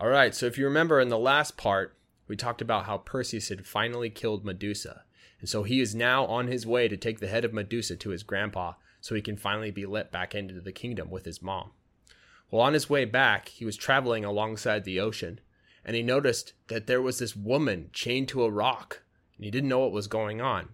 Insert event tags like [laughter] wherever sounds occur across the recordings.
All right, so if you remember in the last part, we talked about how Perseus had finally killed Medusa. And so he is now on his way to take the head of Medusa to his grandpa so he can finally be let back into the kingdom with his mom. Well, on his way back, he was traveling alongside the ocean and he noticed that there was this woman chained to a rock and he didn't know what was going on.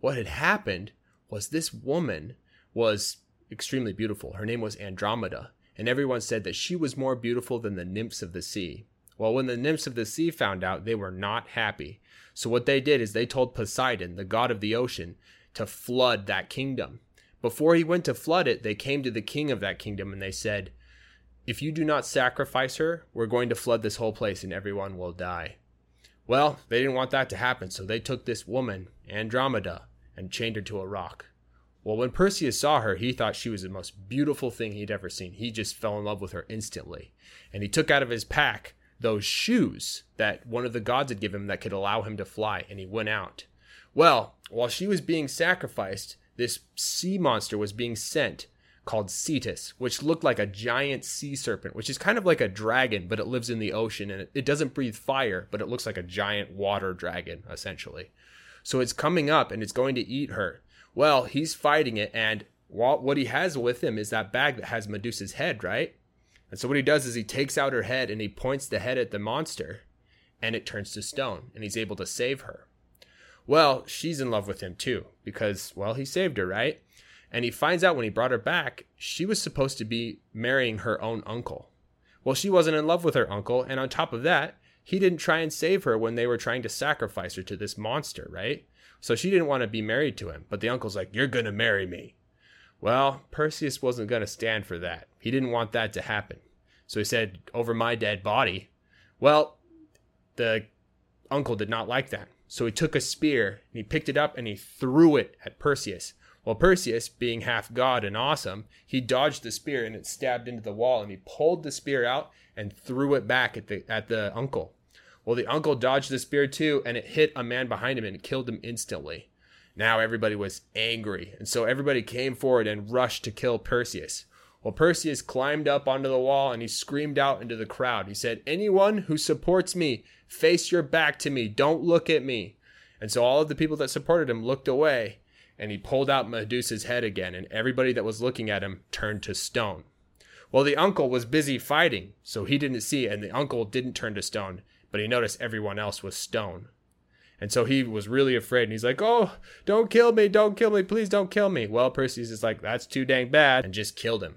What had happened was this woman was extremely beautiful. Her name was Andromeda, and everyone said that she was more beautiful than the nymphs of the sea. Well, when the nymphs of the sea found out, they were not happy. So, what they did is they told Poseidon, the god of the ocean, to flood that kingdom. Before he went to flood it, they came to the king of that kingdom and they said, If you do not sacrifice her, we're going to flood this whole place and everyone will die. Well, they didn't want that to happen, so they took this woman, Andromeda, and chained her to a rock. Well, when Perseus saw her, he thought she was the most beautiful thing he'd ever seen. He just fell in love with her instantly. And he took out of his pack those shoes that one of the gods had given him that could allow him to fly, and he went out. Well, while she was being sacrificed, this sea monster was being sent called Cetus, which looked like a giant sea serpent, which is kind of like a dragon, but it lives in the ocean and it, doesn't breathe fire, but it looks like a giant water dragon, essentially. So it's coming up and it's going to eat her. Well, he's fighting it, and what he has with him is that bag that has Medusa's head, right? And so what he does is he takes out her head and he points the head at the monster, and it turns to stone, and he's able to save her. Well, she's in love with him too, because, well, he saved her, right? And he finds out when he brought her back, she was supposed to be marrying her own uncle. Well, she wasn't in love with her uncle, and on top of that, he didn't try and save her when they were trying to sacrifice her to this monster, right? So she didn't want to be married to him, but the uncle's like, You're going to marry me. Well, Perseus wasn't going to stand for that. He didn't want that to happen. So he said, Over my dead body. Well, the uncle did not like that. So he took a spear and he picked it up and he threw it at Perseus. Well, Perseus, being half god and awesome, he dodged the spear and it stabbed into the wall and he pulled the spear out and threw it back at the at the uncle. Well, the uncle dodged the spear too, and it hit a man behind him and killed him instantly. Now everybody was angry, and so everybody came forward and rushed to kill Perseus. Well, Perseus climbed up onto the wall and he screamed out into the crowd. He said, Anyone who supports me, face your back to me. Don't look at me. And so all of the people that supported him looked away, and he pulled out Medusa's head again, and everybody that was looking at him turned to stone. Well, the uncle was busy fighting, so he didn't see, and the uncle didn't turn to stone but he noticed everyone else was stone. And so he was really afraid. And he's like, Oh, don't kill me. Don't kill me. Please don't kill me. Well, Perseus is like, That's too dang bad. And just killed him.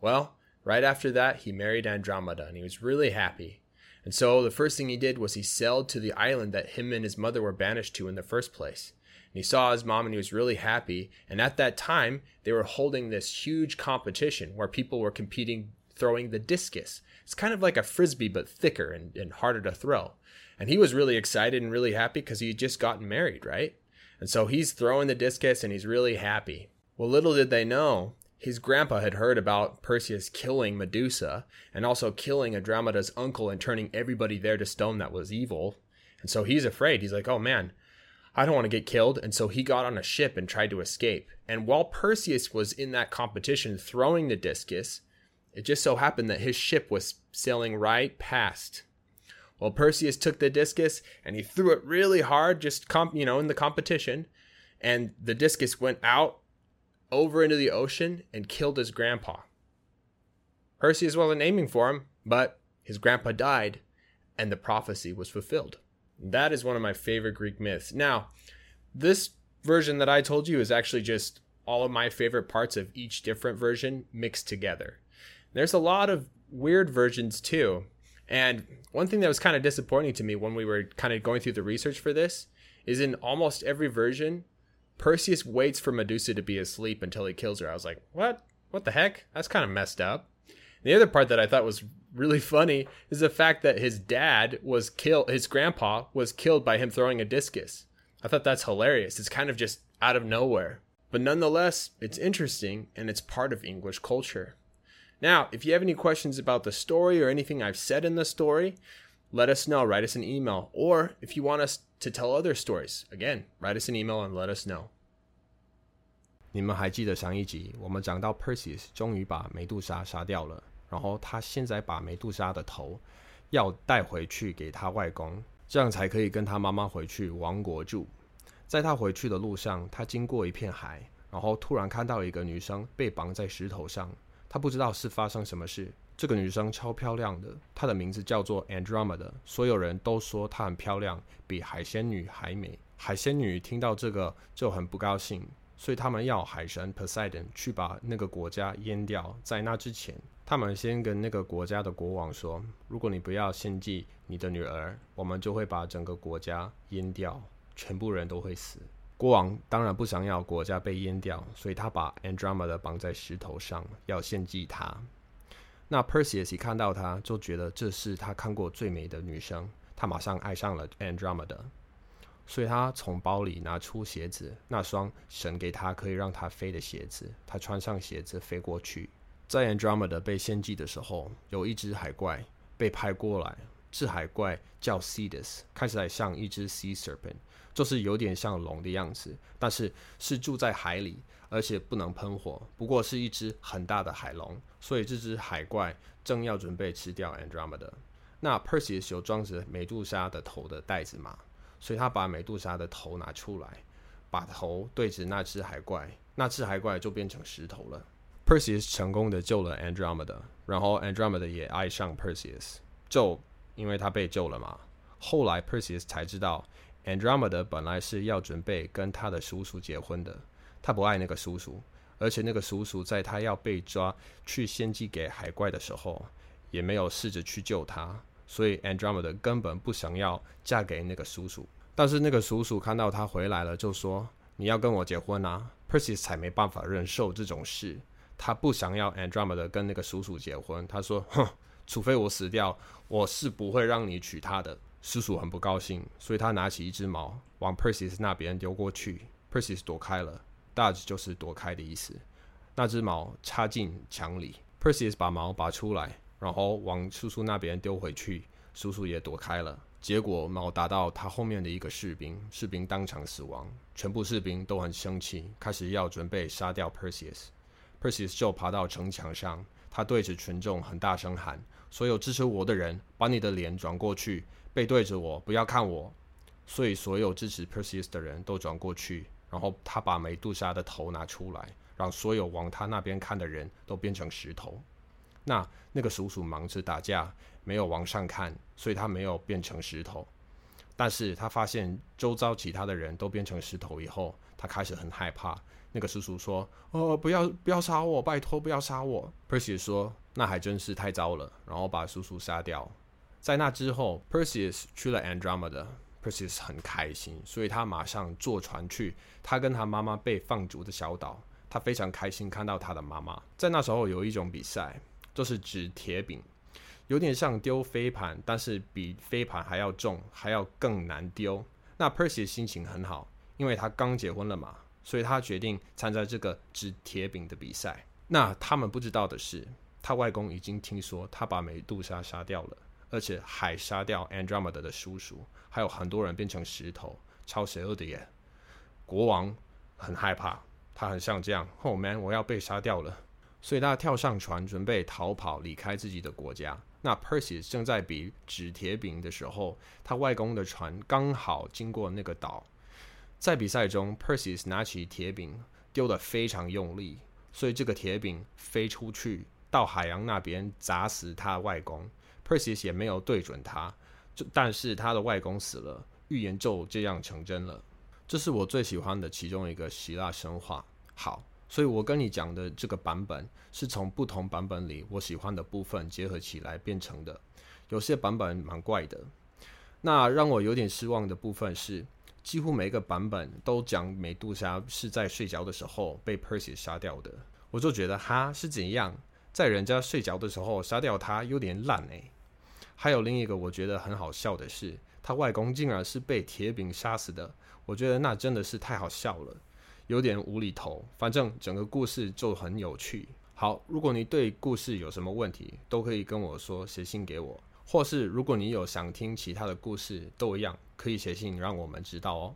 Well, right after that, he married Andromeda and he was really happy. And so the first thing he did was he sailed to the island that him and his mother were banished to in the first place. And he saw his mom and he was really happy. And at that time, they were holding this huge competition where people were competing throwing the discus. It's kind of like a frisbee, but thicker and, and harder to throw. And he was really excited and really happy because he had just gotten married, right? And so he's throwing the discus and he's really happy. Well, little did they know, his grandpa had heard about Perseus killing Medusa and also killing Andromeda's uncle and turning everybody there to stone that was evil. And so he's afraid. He's like, oh man, I don't want to get killed. And so he got on a ship and tried to escape. And while Perseus was in that competition throwing the discus, it just so happened that his ship was sailing right past. Well, Perseus took the discus and he threw it really hard, just comp, you know, in the competition, and the discus went out over into the ocean and killed his grandpa. Perseus wasn't aiming for him, but his grandpa died, and the prophecy was fulfilled. That is one of my favorite Greek myths. Now, this version that I told you is actually just all of my favorite parts of each different version mixed together. There's a lot of weird versions too. And one thing that was kind of disappointing to me when we were kind of going through the research for this is in almost every version, Perseus waits for Medusa to be asleep until he kills her. I was like, what? What the heck? That's kind of messed up. The other part that I thought was really [laughs] funny is the fact that his dad was killed, his grandpa was killed by him throwing a discus. I thought that's hilarious. It's kind of just out of nowhere. But nonetheless, it's interesting and it's part of English culture. Now, if you have any questions about the story or anything I've said in the story, let us know. Write us an email. Or if you want us to tell other stories, again, write us an email and let us know. 你们还记得上一集我们讲到 Perseus 终于把梅杜莎杀掉了，然后他现在把梅杜莎的头 要带回去给他外公，这样才可以跟他妈妈回去王国住。在他回去的路上，他经过一片海，然后突然看到一个女生被绑在石头上， 他不知道是发生什么事。这个女生超漂亮的，她的名字叫做 Andromeda，所有人都说她很漂亮，比海仙女还美。海仙女听到这个就很不高兴，所以他们要海神 Poseidon 去把那个国家淹掉。在那之前，他们先跟那个国家的国王说：“如果你不要献祭你的女儿，我们就会把整个国家淹掉，全部人都会死。”国王当然不想要国家被淹掉，所以他把 Andromeda 绑在石头上，要献祭她。那 Perseus 一看到她，就觉得这是他看过最美的女生，他马上爱上了 Andromeda，所以他从包里拿出鞋子，那双神给他可以让他飞的鞋子，他穿上鞋子飞过去。在 Andromeda 被献祭的时候，有一只海怪被拍过来，这海怪叫 Cetus，看起来像一只 Sea Serpent，就是有点像龙的样子，但是是住在海里。而且不能喷火，不过是一只很大的海龙，所以这只海怪正要准备吃掉 Andromeda。那 Perseus 有装着美杜莎的头的袋子嘛？所以他把美杜莎的头拿出来，把头对着那只海怪，那只海怪就变成石头了。Perseus 成功的救了 Andromeda，然后 Andromeda 也爱上 Perseus，就因为他被救了嘛。后来 Perseus 才知道，Andromeda 本来是要准备跟他的叔叔结婚的。他不爱那个叔叔，而且那个叔叔在他要被抓去献祭给海怪的时候，也没有试着去救他，所以 Andromeda 根本不想要嫁给那个叔叔。但是那个叔叔看到他回来了，就说：“你要跟我结婚啊！”Perseus 才没办法忍受这种事，他不想要 Andromeda 跟那个叔叔结婚。他说：“哼，除非我死掉，我是不会让你娶她的。”叔叔很不高兴，所以他拿起一只矛往 Perseus 那边丢过去，Perseus 躲开了。dodge 就是躲开的意思。那只矛插进墙里，Perseus 把矛拔出来，然后往叔叔那边丢回去，叔叔也躲开了。结果矛打到他后面的一个士兵，士兵当场死亡。全部士兵都很生气，开始要准备杀掉 Perseus。Perseus 就爬到城墙上，他对着群众很大声喊：“所有支持我的人，把你的脸转过去，背对着我，不要看我。”所以所有支持 Perseus 的人都转过去。然后他把美杜莎的头拿出来，让所有往他那边看的人都变成石头。那那个叔叔忙着打架，没有往上看，所以他没有变成石头。但是他发现周遭其他的人都变成石头以后，他开始很害怕。那个叔叔说：“哦，不要不要杀我，拜托不要杀我。”Perseus 说：“那还真是太糟了。”然后把叔叔杀掉。在那之后，Perseus 去了 Andromeda。Perseus 很开心，所以他马上坐船去他跟他妈妈被放逐的小岛。他非常开心看到他的妈妈。在那时候有一种比赛，就是指铁饼，有点像丢飞盘，但是比飞盘还要重，还要更难丢。那 Perseus 心情很好，因为他刚结婚了嘛，所以他决定参加这个指铁饼的比赛。那他们不知道的是，他外公已经听说他把美杜莎杀掉了。而且还杀掉 Andromeda 的叔叔，还有很多人变成石头，超邪恶的耶！国王很害怕，他很像这样，Oh man，我要被杀掉了！所以他跳上船，准备逃跑，离开自己的国家。那 Perseus 正在比纸铁饼的时候，他外公的船刚好经过那个岛。在比赛中，Perseus 拿起铁饼丢得非常用力，所以这个铁饼飞出去，到海洋那边砸死他外公。Perseus 也没有对准他，就但是他的外公死了，预言就这样成真了。这是我最喜欢的其中一个希腊神话。好，所以我跟你讲的这个版本是从不同版本里我喜欢的部分结合起来变成的。有些版本蛮怪的。那让我有点失望的部分是，几乎每个版本都讲美杜莎是在睡着的时候被 Percy 杀掉的。我就觉得哈是怎样，在人家睡着的时候杀掉他，有点烂诶。还有另一个我觉得很好笑的是，他外公竟然是被铁饼杀死的。我觉得那真的是太好笑了，有点无厘头。反正整个故事就很有趣。好，如果你对故事有什么问题，都可以跟我说，写信给我，或是如果你有想听其他的故事，都一样可以写信让我们知道哦。